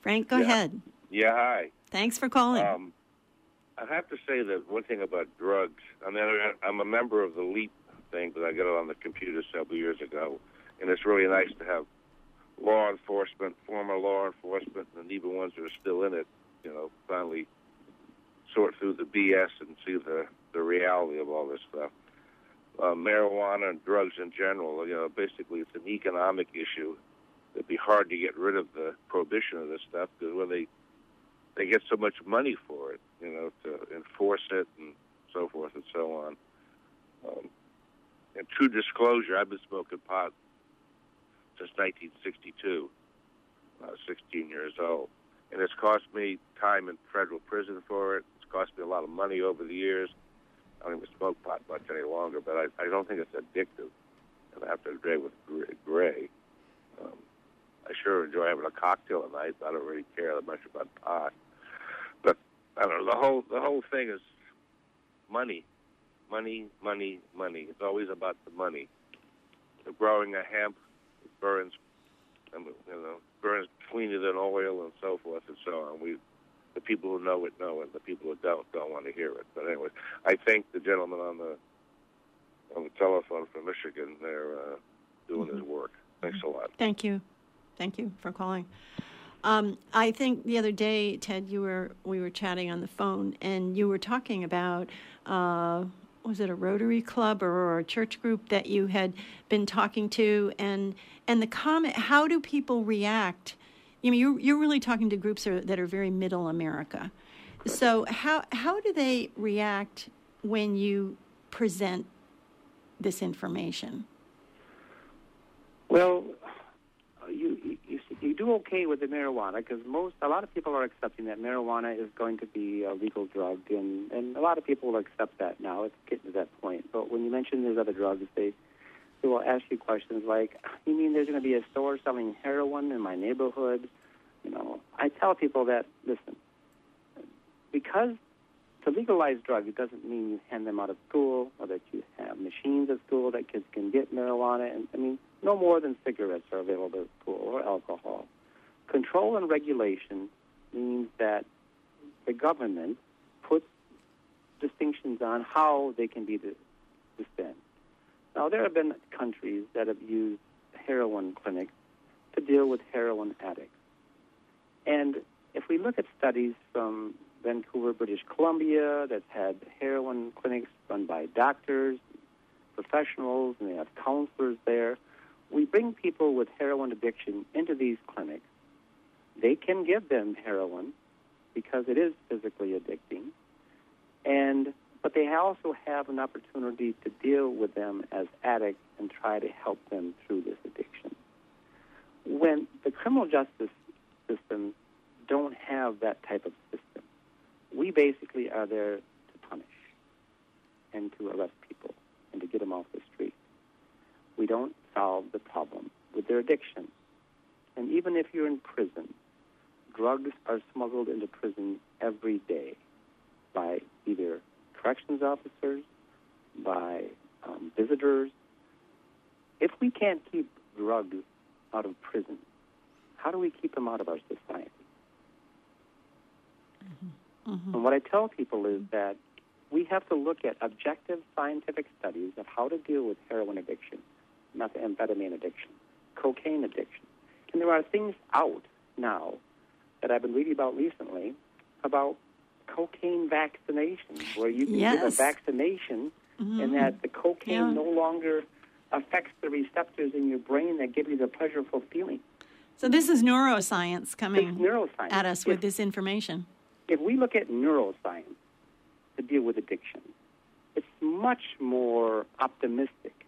Frank, go Yeah. ahead. Yeah, hi. Thanks for calling. Um, I have to say that one thing about drugs. I mean, I'm a member of the LEAP thing because I got it on the computer several years ago, and it's really nice to have law enforcement, former law enforcement, and even ones that are still in it, you know, finally sort through the BS and see the the reality of all this stuff. Uh, marijuana and drugs in general, you know, basically it's an economic issue. It'd be hard to get rid of the prohibition of this stuff because when they they get so much money for it, you know, to enforce it and so forth and so on. Um, and true disclosure, I've been smoking pot since 1962. I was 16 years old, and it's cost me time in federal prison for it. It's cost me a lot of money over the years. I don't even smoke pot much any longer, but I, I don't think it's addictive. And after a day with Gray, um, I sure enjoy having a cocktail at night. I don't really care that much about pot. But I don't know. The whole the whole thing is money, money, money, money. It's always about the money. The growing a hemp burns, you know, burns cleaner than oil and so forth and so on. We the people who know it know it. The people who don't don't want to hear it. But anyway, I thank the gentleman on the on the telephone from Michigan. They're uh, doing mm-hmm. his work. Thanks a lot. Thank you, thank you for calling. Um, I think the other day, Ted, you were we were chatting on the phone, and you were talking about. Uh, was it a Rotary Club or a church group that you had been talking to, and and the comment? How do people react you know, you're, you're really talking to groups that are very middle America. So how how do they react when you present this information? Well, you you, do okay with the marijuana because most a lot of people are accepting that marijuana is going to be a legal drug, and and a lot of people will accept that now. It's getting to that point. But when you mention there's other drugs, they they will ask you questions like, "You mean there's going to be a store selling heroin in my neighborhood?" You know, I tell people that listen, because to legalize drugs, it doesn't mean you hand them out of school or that you have machines at school that kids can get marijuana. And I mean, no more than cigarettes are available at school or alcohol. Control and regulation means that the government puts distinctions on how they can be dispensed. Now, there have been countries that have used heroin clinics to deal with heroin addicts. And if we look at studies from Vancouver, British Columbia, that's had heroin clinics run by doctors, professionals, and they have counselors there, we bring people with heroin addiction into these clinics. They can give them heroin because it is physically addicting, and but they also have an opportunity to deal with them as addicts and try to help them through this addiction. When the criminal justice system don't have that type of system. We basically are there to punish and to arrest people and to get them off the street. We don't solve the problem with their addiction. And even if you're in prison, drugs are smuggled into prison every day by either corrections officers, by um, visitors. If we can't keep drugs out of prison, how do we keep them out of our society? Mm-hmm. Mm-hmm. And what I tell people is that we have to look at objective scientific studies of how to deal with heroin addiction, methamphetamine addiction, cocaine addiction. And there are things out now that I've been reading about recently about cocaine vaccinations, where you can yes. get a vaccination mm-hmm. and that the cocaine yeah. no longer affects the receptors in your brain that give you the pleasurable feeling. So this is neuroscience coming neuroscience. at us with this information. If we look at neuroscience to deal with addiction, it's much more optimistic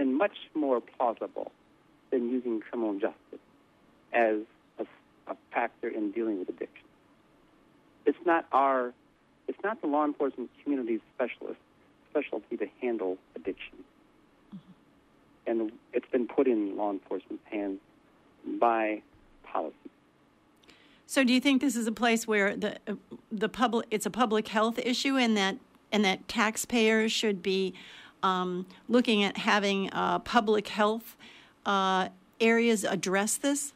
and much more plausible than using criminal justice as a, a factor in dealing with addiction. It's not our, it's not the law enforcement community's specialist specialty to handle addiction, mm-hmm. and it's been put in law enforcement's hands by policy. So, do you think this is a place where the the public it's a public health issue, and that and that taxpayers should be um, looking at having uh, public health uh, areas address this?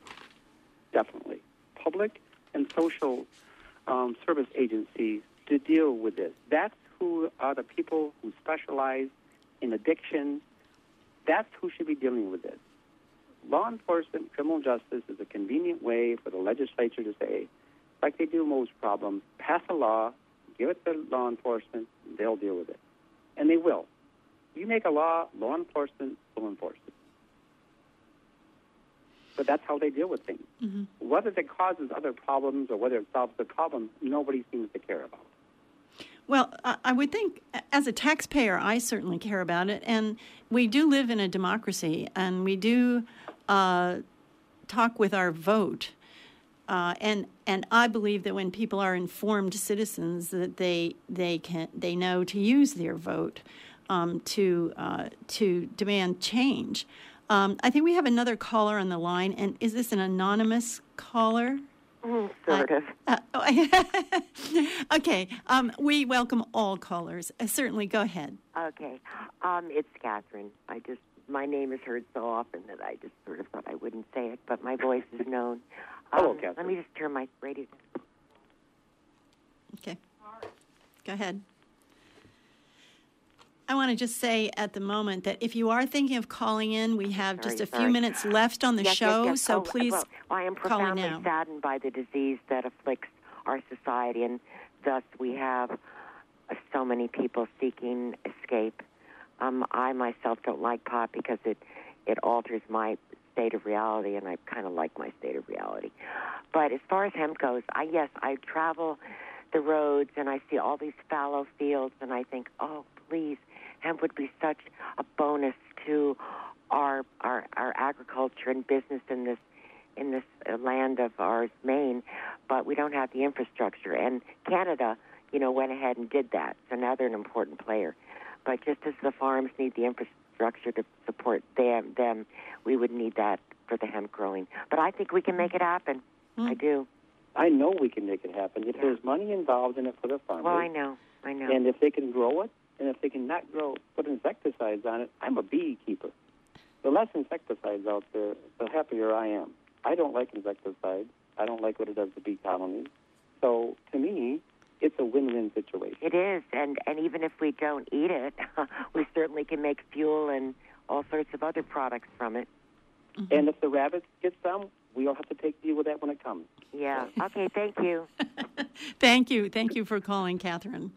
Definitely, public and social um, service agencies to deal with this. That's who are the people who specialize in addiction. That's who should be dealing with this law enforcement, criminal justice is a convenient way for the legislature to say, like they do most problems, pass a law, give it to law enforcement, they'll deal with it. And they will. You make a law, law enforcement will enforce it. But that's how they deal with things. Mhm. Whether it causes other problems or whether it solves the problem, nobody seems to care about. Well, I I would think as a taxpayer, I certainly care about it. And we do live in a democracy, and we do uh, talk with our vote. Uh, and and I believe that when people are informed citizens, that they they can they know to use their vote um, to uh, to demand change. Um, I think we have another caller on the line, and is this an anonymous caller? sort of. Uh, oh, okay, um, we welcome all callers. Uh, certainly, go ahead. Okay. Um, it's Catherine. I just my name is heard so often that I just sort of thought I wouldn't say it, but my voice is known. Hello, Um, Catherine. Let me just turn my radio. Okay, go ahead. I want to just say at the moment that if you are thinking of calling in, we have just a Sorry, few minutes left on the Yes, yes, show, yes. so Oh, please well, I am profoundly saddened by the disease that afflicts our society, and thus we have so many people seeking escape. Um, I myself don't like pot because it it alters my state of reality, and I kind of like my state of reality. But as far as hemp goes, I yes, I travel the roads and I see all these fallow fields, and I think, oh, please, hemp would be such a bonus to our our our agriculture and business in this in this uh, land of ours, Maine. But we don't have the infrastructure, and Canada, you know, went ahead and did that. So now they're an important player. But just as the farms need the infrastructure to support them, them, we would need that for the hemp growing. But I think we can make it happen. Hmm. I do. I know we can make it happen if there's money involved in it for the farmers. Well, I know. I know. And if they can grow it, and if they can not grow, put insecticides on it, I'm a beekeeper. The less insecticides out there, the happier I am. I don't like insecticides. I don't like what it does to bee colonies. So to me, it's a win-win situation. It is, and and even if we don't eat it, we certainly can make fuel and all sorts of other products from it. And if the rabbits get some, we'll have to take deal with that when it comes. Yeah. Okay. Thank you. Thank you. Thank you for calling, Catherine.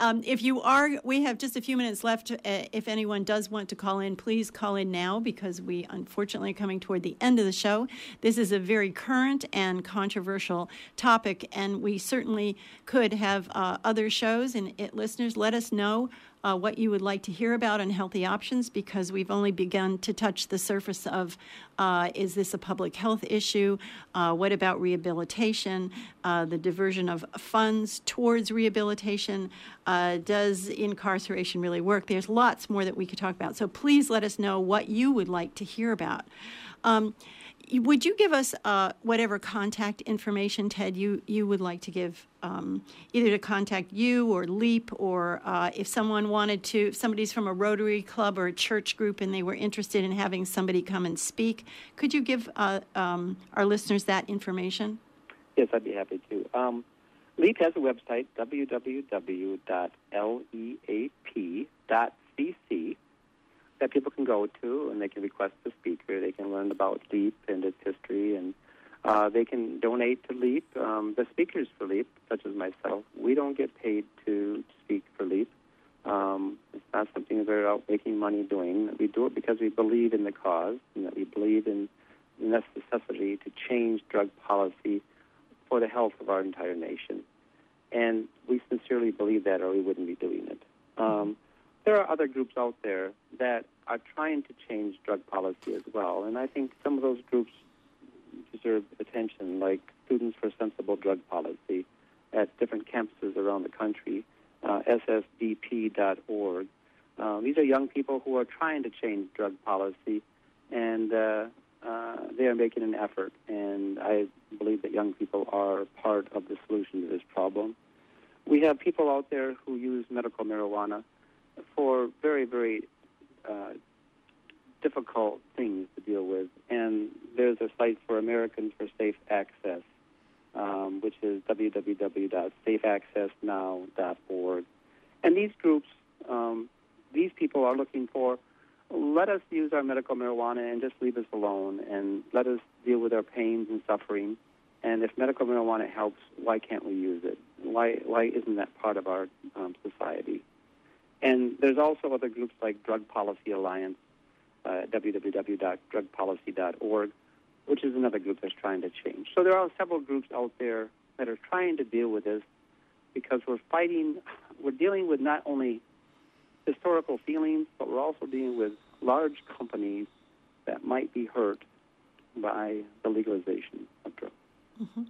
Um, if you are, we have just a few minutes left. Uh, if anyone does want to call in, please call in now because we unfortunately are coming toward the end of the show. This is a very current and controversial topic, and we certainly could have uh, other shows. And it, listeners, let us know uh, what you would like to hear about on healthy options because we've only begun to touch the surface of uh, is this a public health issue? Uh, what about rehabilitation? Uh, the diversion of funds towards rehabilitation? Uh, does incarceration really work? There's lots more that we could talk about. So please let us know what you would like to hear about. Um, would you give us uh, whatever contact information, Ted, you, you would like to give, um, either to contact you or LEAP, or uh, if someone wanted to, if somebody's from a Rotary Club or a church group and they were interested in having somebody come and speak, could you give uh, um, our listeners that information? Yes, I'd be happy to. Um, LEAP has a website, www.leap.cc, that people can go to and they can request a speaker. They can learn about LEAP and its history, and uh, they can donate to LEAP. Um, the speakers for LEAP, such as myself, we don't get paid to speak for LEAP. Um, it's not something that we're out making money doing. We do it because we believe in the cause and that we believe in the necessity to change drug policy for the health of our entire nation. And we sincerely believe that, or we wouldn't be doing it. Um, there are other groups out there that are trying to change drug policy as well, and I think some of those groups deserve attention, like Students for Sensible Drug Policy at different campuses around the country, uh, ssdp.org. Uh, these are young people who are trying to change drug policy, and uh, uh, they are making an effort. And I believe that young people are part of the solution to this problem. We have people out there who use medical marijuana for very, very uh, difficult things to deal with. And there's a site for Americans for Safe Access, um, which is www.safeaccessnow.org. And these groups, um, these people are looking for let us use our medical marijuana and just leave us alone and let us deal with our pains and suffering And if medical marijuana helps, why can't we use it? Why why isn't that part of our um, society? And there's also other groups like Drug Policy Alliance, uh, www.drugpolicy.org, which is another group that's trying to change. So there are several groups out there that are trying to deal with this because we're fighting, we're dealing with not only historical feelings, but we're also dealing with large companies that might be hurt by the legalization of drugs. Mm-hmm.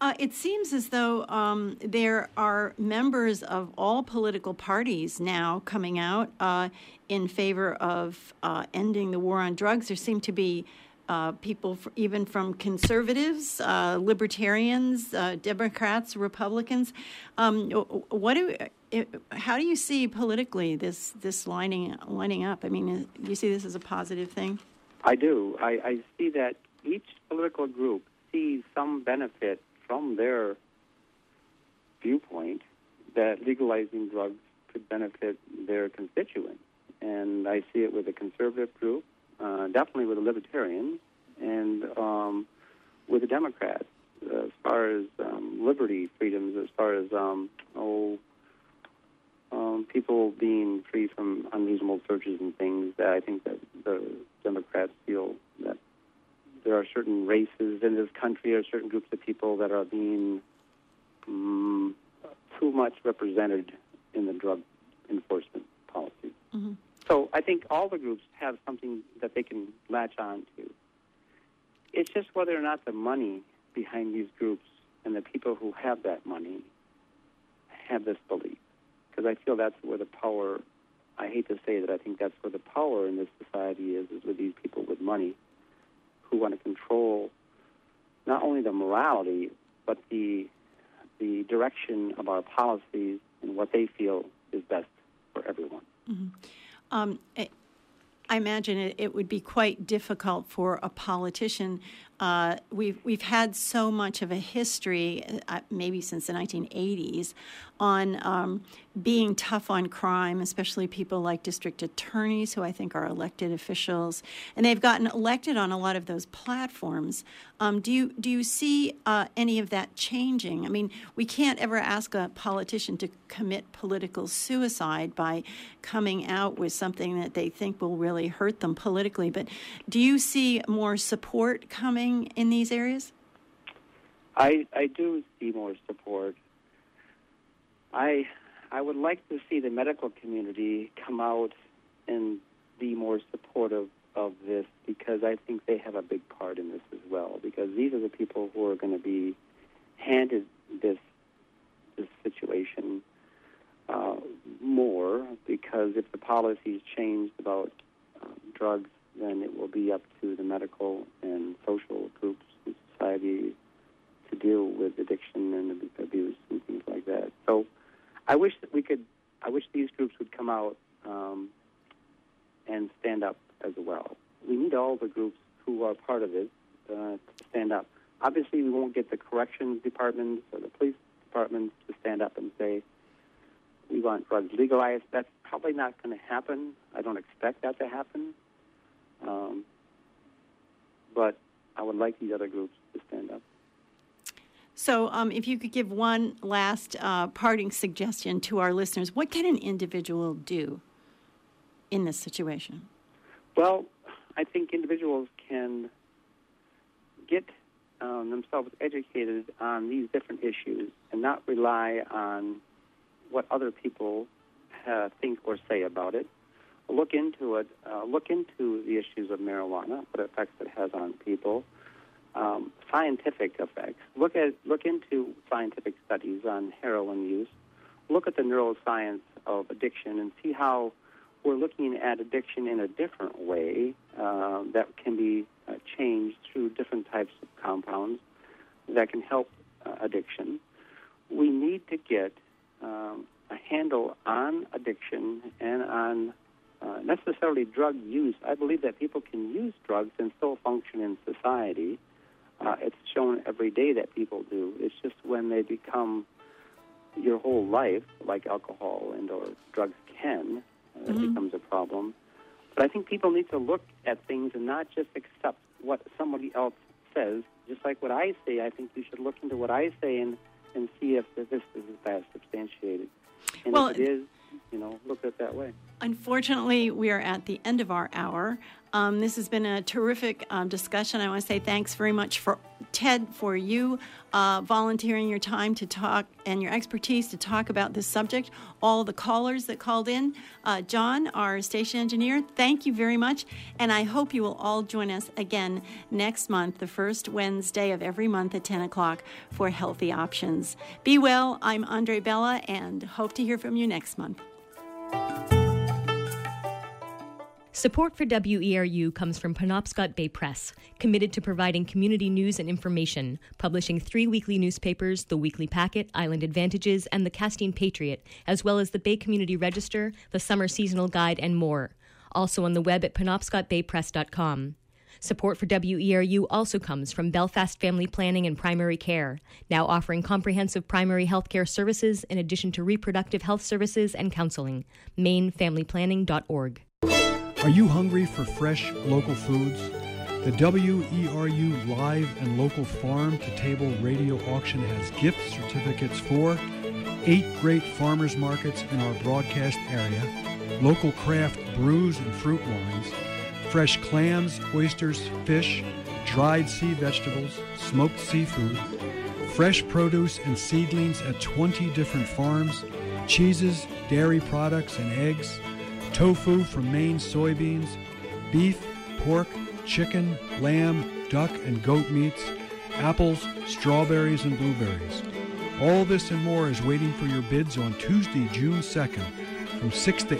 Uh, it seems as though um, there are members of all political parties now coming out uh, in favor of uh, ending the war on drugs. There seem to be uh, people, even from conservatives, uh, libertarians, uh, Democrats, Republicans. Um, what do, how do you see politically this this lining lining up? I mean, do you see this as a positive thing? I do. I, I see that each political group sees some benefit from their viewpoint that legalizing drugs could benefit their constituents. And I see it with the conservative group, uh, definitely with the libertarians, and um, with the Democrats. Uh, as far as um, liberty, freedoms, as far as um, oh, um, people being free from unreasonable searches and things, that I think that the Democrats feel that there are certain races in this country or certain groups of people that are being um, too much represented in the drug enforcement policy. Mm-hmm. So I think all the groups have something that they can latch on to. It's just whether or not the money behind these groups and the people who have that money have this belief. Because I feel that's where the power, I hate to say that, I think that's where the power in this society is, is with these people with money who want to control not only the morality, but the the direction of our policies and what they feel is best for everyone. Mm-hmm. Um, I imagine it, it, would be quite difficult for a politician. Uh, we've we've had so much of a history, uh, maybe since the 1980s, on um, being tough on crime, especially people like district attorneys, who I think are elected officials, and they've gotten elected on a lot of those platforms. Um, do you do you see uh, any of that changing? I mean, we can't ever ask a politician to commit political suicide by coming out with something that they think will really hurt them politically. But do you see more support coming in these areas? I I do see more support. I I would like to see the medical community come out and be more supportive of this because I think they have a big part in this as well. Because these are the people who are going to be handed this this situation uh, more. Because if the policies changed about um, drugs, then it will be up to the medical and social groups in society to deal with addiction and abuse and things like that. So I wish that we could. I wish these groups would come out um, and stand up as well. We need all the groups who are part of it uh, to stand up. Obviously, we won't get the corrections departments or the police departments to stand up and say we want drugs legalized. That's probably not going to happen. I don't expect that to happen. Um, but I would like these other groups to stand up. So, um, if you could give one last uh, parting suggestion to our listeners, what can an individual do in this situation? Well, I think individuals can get um, themselves educated on these different issues and not rely on what other people uh, think or say about it. Look into it. Uh, look into the issues of marijuana, what effects it has on people um, scientific effects. Look at look into scientific studies on heroin use. Look at the neuroscience of addiction and see how we're looking at addiction in a different way uh, that can be uh, changed through different types of compounds that can help uh, addiction. We need to get um, a handle on addiction and on uh, necessarily drug use. I believe that people can use drugs and still function in society. Uh, it's shown every day that people do. It's just when they become your whole life, like alcohol and or drugs can, uh, mm-hmm. it becomes a problem. But I think people need to look at things and not just accept what somebody else says, just like what I say, I think you should look into what I say and, and see if this is in substantiated. And Well, if it is, you know, look at it that way. Unfortunately, we are at the end of our hour. Um, this has been a terrific um, discussion. I want to say thanks very much for Ted for you uh, volunteering your time to talk and your expertise to talk about this subject. All the callers that called in, uh, John, our station engineer, thank you very much. And I hope you will all join us again next month, the first Wednesday of every month at 10 o'clock for Healthy Options. Be well. I'm Andre Bella, and hope to hear from you next month. Support for WERU comes from Penobscot Bay Press, committed to providing community news and information, publishing three weekly newspapers The Weekly Packet, Island Ad-Vantages, and The Castine Patriot, as well as the Bay Community Register, the Summer Seasonal Guide, and more. Also on the web at penobscotbaypress.com. Support for WERU also comes from Belfast Family Planning and Primary Care, now offering comprehensive primary health care services in addition to reproductive health services and counseling. MaineFamilyPlanning.org. Are you hungry for fresh local foods? The WERU Live and Local Farm to Table Radio Auction has gift certificates for eight great farmers markets in our broadcast area, local craft brews and fruit wines, fresh clams, oysters, fish, dried sea vegetables, smoked seafood, fresh produce and seedlings at 20 different farms, cheeses, dairy products, and eggs tofu from Maine soybeans, beef, pork, chicken, lamb, duck, and goat meats, apples, strawberries, and blueberries. All this and more is waiting for your bids on Tuesday, June 2nd from 6 to